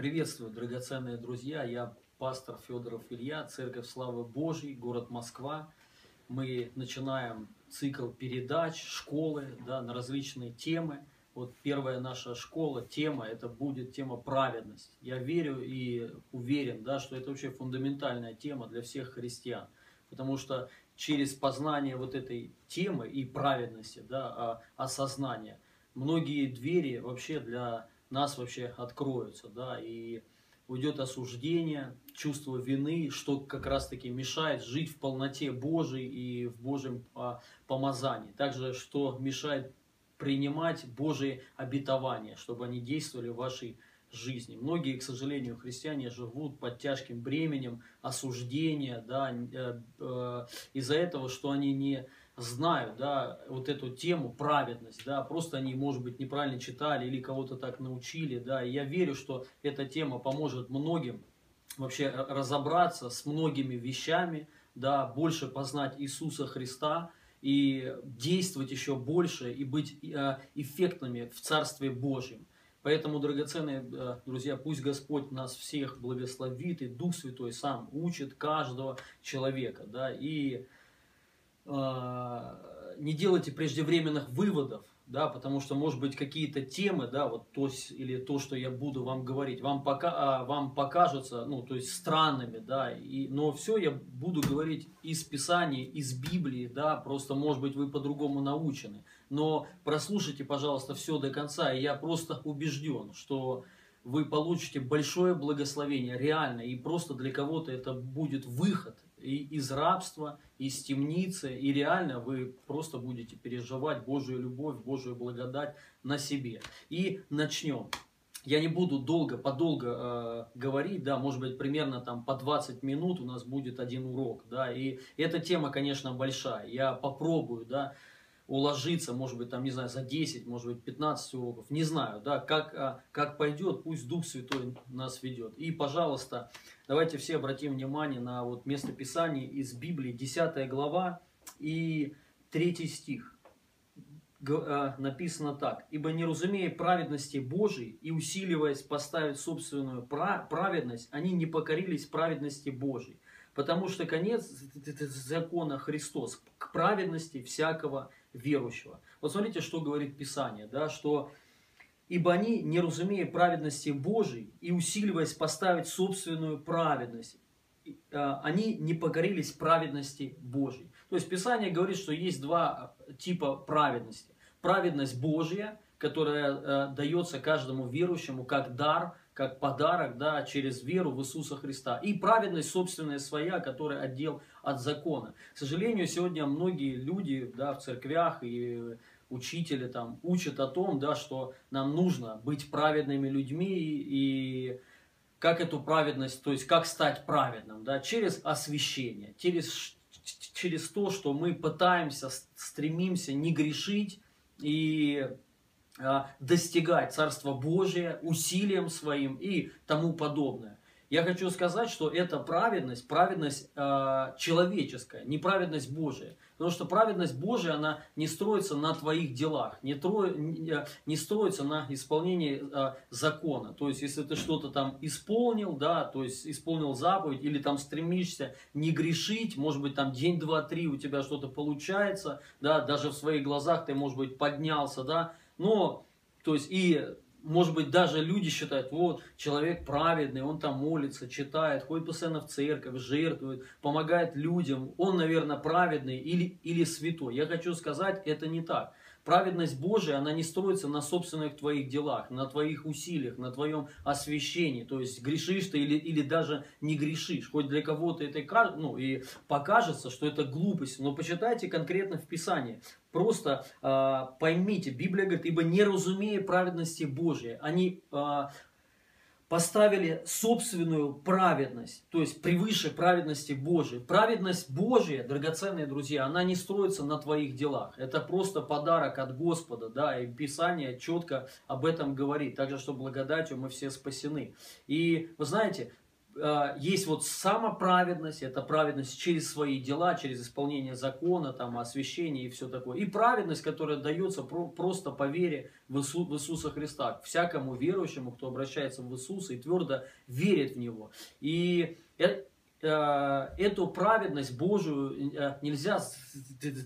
Приветствую, драгоценные друзья. Я пастор Федоров Илья, Церковь Славы Божьей, город Москва. Мы начинаем цикл передач, школы да, на различные темы. Вот первая наша школа, тема, это будет тема праведность. Я верю и уверен, да, что это вообще фундаментальная тема для всех христиан. Потому что через познание вот этой темы и праведности, да, а, осознания, многие двери вообще для нас вообще откроются, да, и уйдет осуждение, чувство вины, что как раз-таки мешает жить в полноте Божией и в Божьем а, помазании. Также, что мешает принимать Божие обетования, чтобы они действовали в вашей жизни. Многие, к сожалению, христиане живут под тяжким бременем осуждения, да, э, э, из-за этого, что они не знают, да, вот эту тему праведность, да, просто они, может быть, неправильно читали или кого-то так научили, да, и я верю, что эта тема поможет многим вообще разобраться с многими вещами, да, больше познать Иисуса Христа и действовать еще больше и быть э, эффектными в Царстве Божьем. Поэтому, драгоценные э, друзья, пусть Господь нас всех благословит, и Дух Святой сам учит каждого человека. Да, и не делайте преждевременных выводов, да, потому что, может быть, какие-то темы, да, вот то, или то, что я буду вам говорить, вам, пока, а, вам покажутся, ну, то есть странными, да, и, но все я буду говорить из Писания, из Библии, да, просто, может быть, вы по-другому научены, но прослушайте, пожалуйста, все до конца, и я просто убежден, что вы получите большое благословение, реально, и просто для кого-то это будет выход и из рабства, из темницы, и реально вы просто будете переживать Божию любовь, Божию благодать на себе. И начнем. Я не буду долго, подолго э, говорить, да, может быть, примерно там по 20 минут у нас будет один урок, да, и эта тема, конечно, большая, я попробую, да, уложиться, может быть, там, не знаю, за 10, может быть, 15 уроков, не знаю, да, как, а, как пойдет, пусть Дух Святой нас ведет. И, пожалуйста, давайте все обратим внимание на вот место Писания из Библии, 10 глава и 3 стих. А, написано так. «Ибо не разумея праведности Божией и усиливаясь поставить собственную праведность, они не покорились праведности Божией. Потому что конец закона Христос к праведности всякого верующего. Вот смотрите, что говорит Писание, да, что «Ибо они, не разумея праведности Божией и усиливаясь поставить собственную праведность, а, они не покорились праведности Божьей». То есть Писание говорит, что есть два типа праведности. Праведность Божья, которая э, дается каждому верующему как дар – как подарок, да, через веру в Иисуса Христа. И праведность собственная своя, которая отдел от закона. К сожалению, сегодня многие люди, да, в церквях и учители там учат о том, да, что нам нужно быть праведными людьми и как эту праведность, то есть как стать праведным, да, через освящение, через, через то, что мы пытаемся, стремимся не грешить и а, достигать Царства Божия усилием своим и тому подобное. Я хочу сказать, что это праведность, праведность э, человеческая, не праведность Божия. Потому что праведность Божия, она не строится на твоих делах, не, тро, не, не строится на исполнении э, закона. То есть, если ты что-то там исполнил, да, то есть исполнил заповедь, или там стремишься не грешить, может быть, там день, два, три у тебя что-то получается, да, даже в своих глазах ты, может быть, поднялся, да, но, то есть, и, может быть, даже люди считают, вот, человек праведный, он там молится, читает, ходит постоянно в церковь, жертвует, помогает людям, он, наверное, праведный или, или святой. Я хочу сказать, это не так. Праведность Божия, она не строится на собственных твоих делах, на твоих усилиях, на твоем освящении. То есть грешишь ты или, или даже не грешишь. Хоть для кого-то это ну, и покажется, что это глупость. Но почитайте конкретно в Писании. Просто э, поймите, Библия говорит, ибо не разумея праведности Божией, они э, поставили собственную праведность, то есть превыше праведности Божией. Праведность Божия, драгоценные друзья, она не строится на твоих делах. Это просто подарок от Господа, да, и Писание четко об этом говорит. Также, что благодатью мы все спасены. И вы знаете, есть вот самоправедность, это праведность через свои дела, через исполнение закона, там, освящение и все такое. И праведность, которая дается про, просто по вере в Иисуса Христа. Всякому верующему, кто обращается в Иисуса и твердо верит в Него. И Э, эту праведность Божию э, нельзя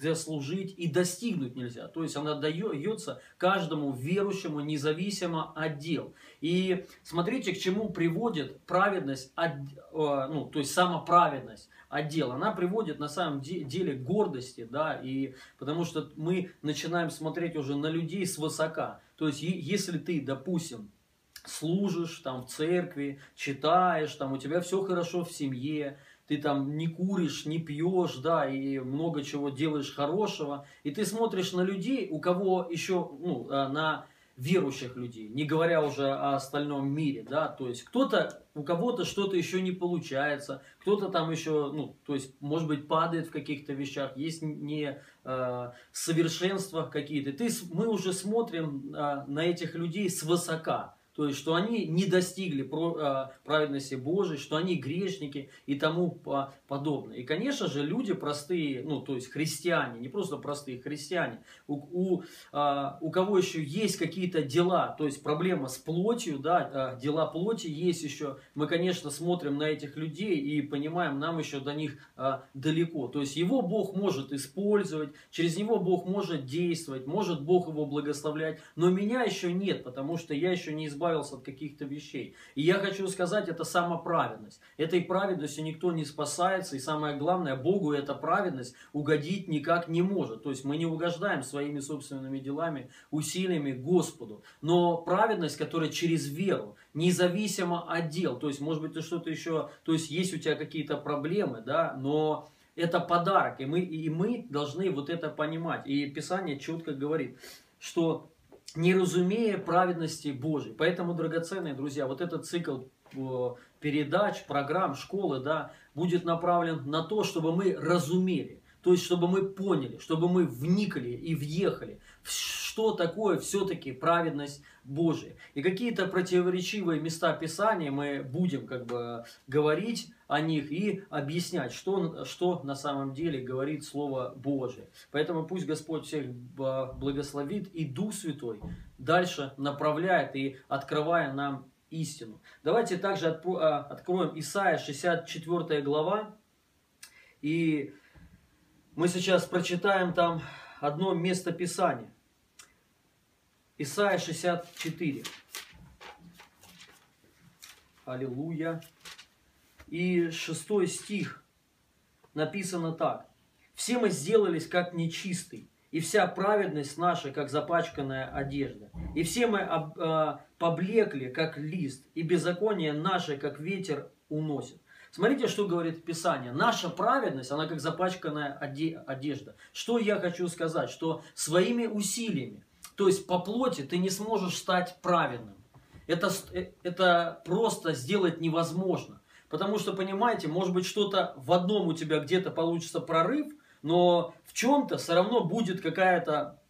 заслужить и достигнуть нельзя. То есть она дается каждому верующему независимо от дел. И смотрите, к чему приводит праведность, от, э, ну, то есть самоправедность от дел. Она приводит на самом деле к гордости, да, и потому что мы начинаем смотреть уже на людей свысока. То есть если ты, допустим, служишь там в церкви, читаешь, там у тебя все хорошо в семье, ты там не куришь, не пьешь, да, и много чего делаешь хорошего, и ты смотришь на людей, у кого еще, ну, а, на верующих людей, не говоря уже о остальном мире, да, то есть кто-то, у кого-то что-то еще не получается, кто-то там еще, ну, то есть, может быть, падает в каких-то вещах, есть не э, совершенства какие-то. Ты, мы уже смотрим э, на этих людей свысока, то есть, что они не достигли а, праведности Божией, что они грешники и тому подобное. И, конечно же, люди простые, ну, то есть христиане, не просто простые христиане, у, у, а, у кого еще есть какие-то дела, то есть проблема с плотью, да, а, дела плоти есть еще, мы, конечно, смотрим на этих людей и понимаем, нам еще до них далеко. То есть, его Бог может использовать, через него Бог может действовать, может Бог его благословлять, но меня еще нет, потому что я еще не избавлен избавился от каких-то вещей. И я хочу сказать, это самоправедность. Этой праведностью никто не спасается, и самое главное, Богу эта праведность угодить никак не может. То есть мы не угождаем своими собственными делами, усилиями Господу. Но праведность, которая через веру, независимо от дел, то есть может быть ты что-то еще, то есть есть у тебя какие-то проблемы, да, но это подарок, и мы, и мы должны вот это понимать. И Писание четко говорит, что не разумея праведности Божьей. Поэтому, драгоценные друзья, вот этот цикл передач, программ, школы, да, будет направлен на то, чтобы мы разумели. То есть, чтобы мы поняли, чтобы мы вникли и въехали, что такое все-таки праведность Божия. И какие-то противоречивые места Писания мы будем как бы говорить о них и объяснять, что, что на самом деле говорит Слово Божие. Поэтому пусть Господь всех благословит и Дух Святой дальше направляет и открывая нам истину. Давайте также а, откроем Исаия 64 глава и мы сейчас прочитаем там одно место Писания. Исайя 64. Аллилуйя. И шестой стих написано так. «Все мы сделались как нечистый, и вся праведность наша, как запачканная одежда. И все мы э, поблекли, как лист, и беззаконие наше, как ветер, уносит. Смотрите, что говорит Писание. Наша праведность, она как запачканная одежда. Что я хочу сказать? Что своими усилиями, то есть по плоти, ты не сможешь стать праведным. Это, э, это просто сделать невозможно. Потому что, понимаете, может быть что-то в одном у тебя где-то получится прорыв, но в чем-то все равно будет какая-то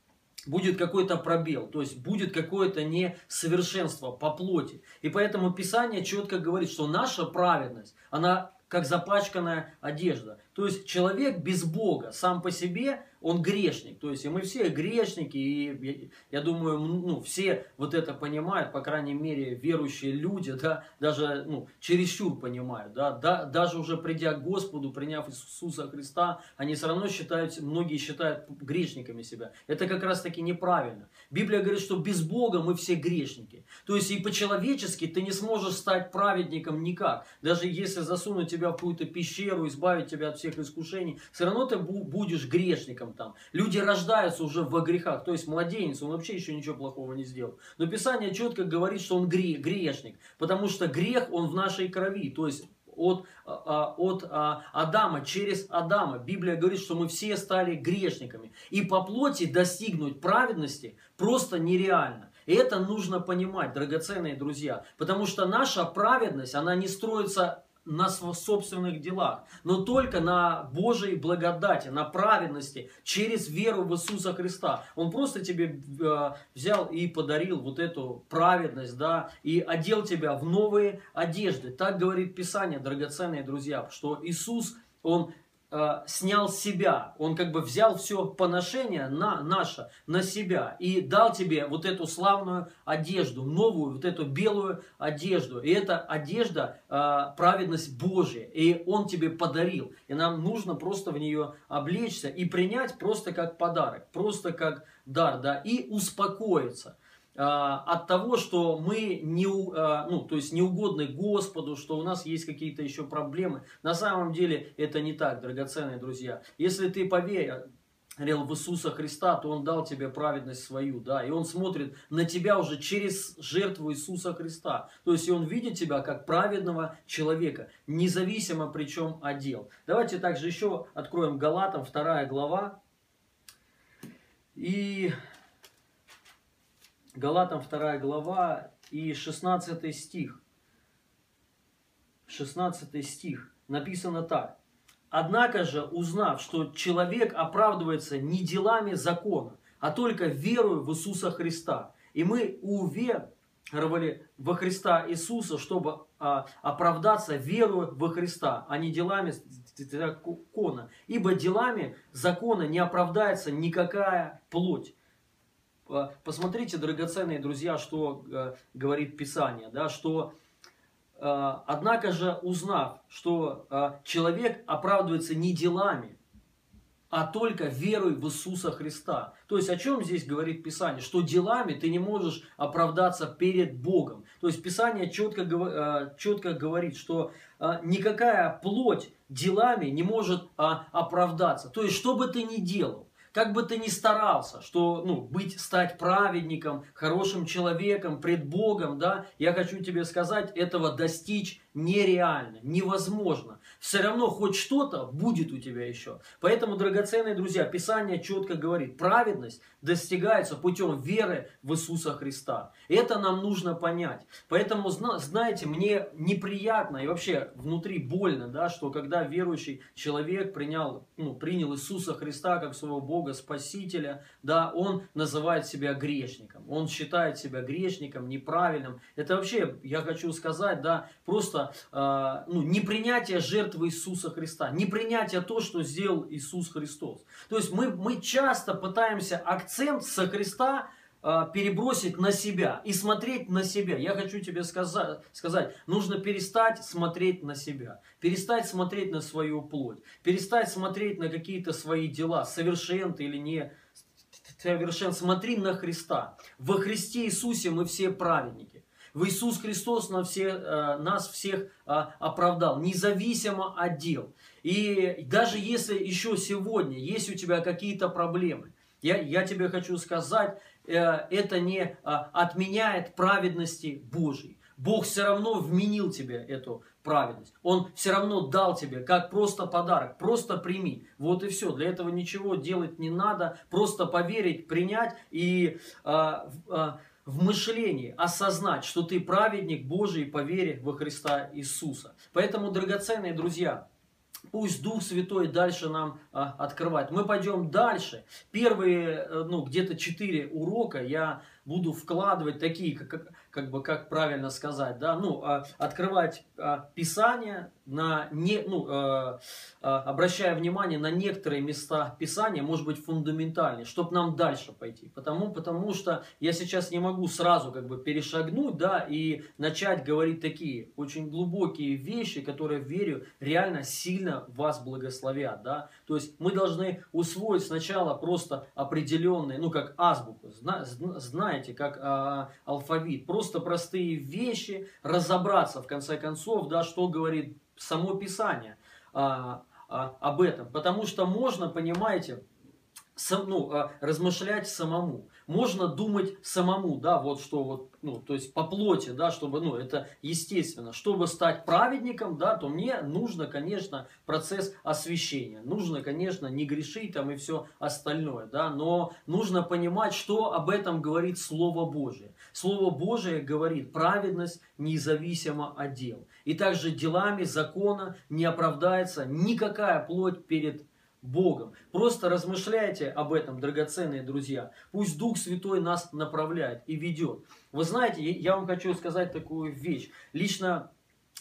будет какой-то пробел, то есть будет какое-то несовершенство по плоти. И поэтому Писание четко говорит, что наша праведность, она как запачканная одежда. То есть человек без Бога сам по себе он грешник. То есть и мы все грешники, и я, думаю, ну, все вот это понимают, по крайней мере, верующие люди, да, даже ну, чересчур понимают, да, да, даже уже придя к Господу, приняв Иисуса Христа, они все равно считают, многие считают грешниками себя. Это как раз таки неправильно. Библия говорит, что без Бога мы все грешники. То есть и по-человечески ты не сможешь стать праведником никак. Даже если засунуть тебя в какую-то пещеру, избавить тебя от всех искушений, все равно ты будешь грешником там. Люди рождаются уже в грехах, то есть младенец, он вообще еще ничего плохого не сделал. Но Писание четко говорит, что он грешник, потому что грех, он в нашей крови, то есть от, а, а, от а, Адама, через Адама. Библия говорит, что мы все стали грешниками. И по плоти достигнуть праведности просто нереально. И это нужно понимать, драгоценные друзья. Потому что наша праведность, она не строится на собственных делах, но только на Божьей благодати, на праведности, через веру в Иисуса Христа. Он просто тебе э, взял и подарил вот эту праведность, да, и одел тебя в новые одежды. Так говорит Писание, драгоценные друзья, что Иисус, Он э, снял себя, он как бы взял все поношение на наше, на себя и дал тебе вот эту славную одежду, новую вот эту белую одежду. И эта одежда э, праведность Божия, и он тебе подарил. И нам нужно просто в нее облечься и принять просто как подарок, просто как дар, да, и успокоиться. А, от того, что мы не, а, ну, то есть не угодны Господу, что у нас есть какие-то еще проблемы. На самом деле это не так, драгоценные друзья. Если ты поверил в Иисуса Христа, то Он дал тебе праведность свою, да, и Он смотрит на тебя уже через жертву Иисуса Христа. То есть, и Он видит тебя как праведного человека, независимо при чем одел. Давайте также еще откроем Галатам, вторая глава, и Галатам 2 глава и 16 стих. 16 стих написано так. Однако же, узнав, что человек оправдывается не делами закона, а только верою в Иисуса Христа, и мы уверовали во Христа Иисуса, чтобы а, оправдаться верою во Христа, а не делами закона. Ибо делами закона не оправдается никакая плоть. Э, посмотрите, драгоценные друзья, что э, говорит Писание, да, что э, однако же узнав, что человек оправдывается не делами, а только верой в Иисуса Христа. То есть о чем здесь говорит Писание? Что делами ты не можешь оправдаться перед Богом. То есть Писание четко, четко говорит, что никакая плоть делами не может оправдаться. То есть что бы ты ни делал, как бы ты ни старался, что, ну, быть, стать праведником, хорошим человеком, пред Богом, да, я хочу тебе сказать, этого достичь нереально, невозможно. Все равно хоть что-то будет у тебя еще. Поэтому, драгоценные друзья, Писание четко говорит, праведность достигается путем веры в Иисуса Христа. Это нам нужно понять. Поэтому, знаете, мне неприятно и вообще внутри больно, да, что когда верующий человек принял, ну, принял Иисуса Христа как своего Бога, Спасителя, да, он называет себя грешником. Он считает себя грешником, неправильным. Это вообще, я хочу сказать, да, просто э, ну, непринятие жертвы Иисуса Христа, непринятие то, что сделал Иисус Христос. То есть мы, мы часто пытаемся акцент со Христа э, перебросить на себя и смотреть на себя. Я хочу тебе сказать, сказать, нужно перестать смотреть на себя, перестать смотреть на свою плоть, перестать смотреть на какие-то свои дела, совершен ты или не совершен. Смотри на Христа. Во Христе Иисусе мы все праведники. В Иисус Христос нас, все, э, нас всех э, оправдал, независимо от дел. И даже если еще сегодня есть у тебя какие-то проблемы, я, я тебе хочу сказать, э, это не отменяет праведности Божьей. Бог все равно вменил тебе эту праведность. Он все равно дал тебе, как просто подарок. Просто прими. Вот и все. Для этого ничего делать не надо. Просто поверить, принять и а, а, в мышлении осознать, что ты праведник Божий по вере во Христа Иисуса. Поэтому, драгоценные друзья, Пусть Дух Святой дальше нам а, открывает. Мы пойдем дальше. Первые, э, ну, где-то четыре урока я буду вкладывать такие, как, как бы, как правильно сказать, да, ну, а, открывать а, Писание, на не, ну, а, обращая внимание на некоторые места Писания, может быть, фундаментальные, чтобы нам дальше пойти. Потому, потому что я сейчас не могу сразу как бы перешагнуть, да, и начать говорить такие очень глубокие вещи, которые, верю, реально сильно вас благословят, да. То есть мы должны усвоить сначала просто определенные, ну, как азбуку, зна, знаете, как а, алфавит, просто простые вещи, разобраться в конце концов, да, что говорит само Писание а, а, об этом. Потому что можно, понимаете, сам, ну, а, размышлять самому. Можно думать самому, да, вот что вот, ну, то есть по плоти, да, чтобы, ну, это естественно. Чтобы стать праведником, да, то мне нужно, конечно, процесс освящения. Нужно, конечно, не грешить там и все остальное, да, но нужно понимать, что об этом говорит Слово Божие. Слово Божие говорит, праведность независимо от дел. И также делами закона не оправдается никакая плоть перед Богом. Просто размышляйте об этом, драгоценные друзья. Пусть Дух Святой нас направляет и ведет. Вы знаете, я вам хочу сказать такую вещь. Лично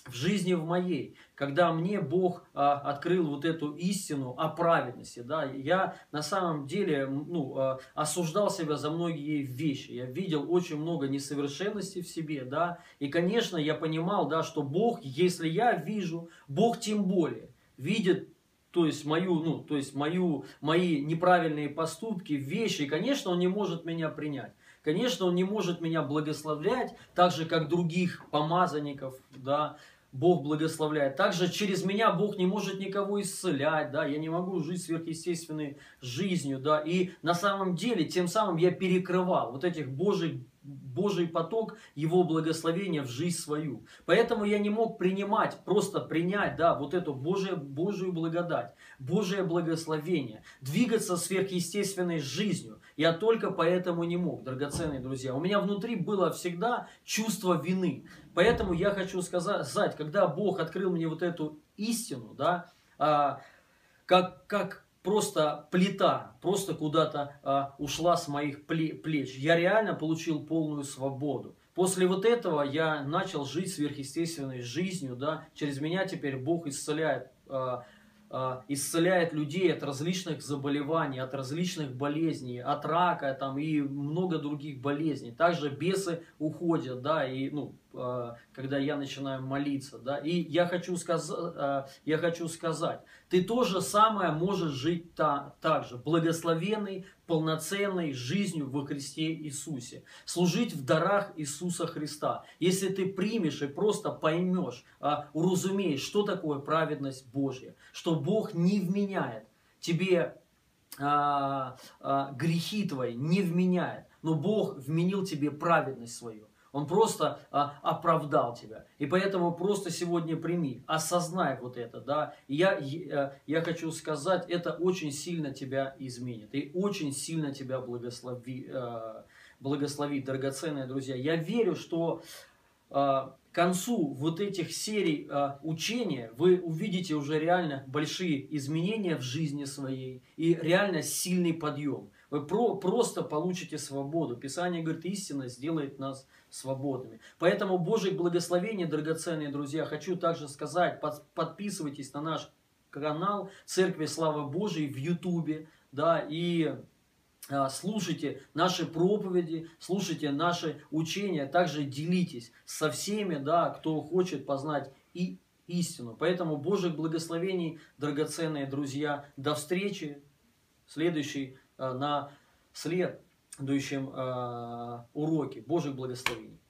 в жизни в моей, когда мне Бог а, открыл вот эту истину о праведности, да, я на самом деле ну, а, осуждал себя за многие вещи. Я видел очень много несовершенностей в себе, да, и, конечно, я понимал, да, что Бог, если я вижу, Бог тем более видит то есть мою, ну, то есть мою, мои неправильные поступки, вещи, конечно, он не может меня принять. Конечно, он не может меня благословлять, так же, как других помазанников, да, Бог благословляет. Также через меня Бог не может никого исцелять, да, я не могу жить сверхъестественной жизнью, да, и на самом деле тем самым я перекрывал вот этих Божьих Божий поток, Его благословения в жизнь свою. Поэтому я не мог принимать, просто принять, да, вот эту Божию, Божию благодать, Божие благословение, двигаться сверхъестественной жизнью. Я только поэтому не мог, драгоценные друзья. У меня внутри было всегда чувство вины. Поэтому я хочу сказать, когда Бог открыл мне вот эту истину, да, а, как, как просто плита, просто куда-то а, ушла с моих плеч. Я реально получил полную свободу. После вот этого я начал жить сверхъестественной жизнью, да, через меня теперь Бог исцеляет а, а, исцеляет людей от различных заболеваний, от различных болезней, от рака там, и много других болезней. Также бесы уходят, да, и, ну, когда я начинаю молиться, да, и я хочу, сказать, а, я хочу сказать, ты тоже самое можешь жить та, так же, благословенной, полноценной жизнью во Христе Иисусе, служить в дарах Иисуса Христа. Если ты примешь и просто поймешь, уразумеешь, что такое праведность Божья, что Бог не вменяет тебе а, а, грехи твои, не вменяет, но Бог вменил тебе праведность свою. Он просто а, оправдал тебя. И поэтому просто сегодня прими, осознай вот это, да. И я, я, я хочу сказать, это очень сильно тебя изменит. И очень сильно тебя благослови, а, благословит, драгоценные друзья. Я верю, что а, к концу вот этих серий а, учения вы увидите уже реально большие изменения в жизни своей и реально сильный подъем. Вы про, просто получите свободу. Писание говорит, истина сделает нас свободными. Поэтому Божье благословение, драгоценные друзья, хочу также сказать, под, подписывайтесь на наш канал Церкви Славы Божией в Ютубе, да, и а, слушайте наши проповеди, слушайте наши учения, также делитесь со всеми, да, кто хочет познать и истину. Поэтому Божьих благословений, драгоценные друзья, до встречи следующей а, на следующем а, уроке. Божьих благословений.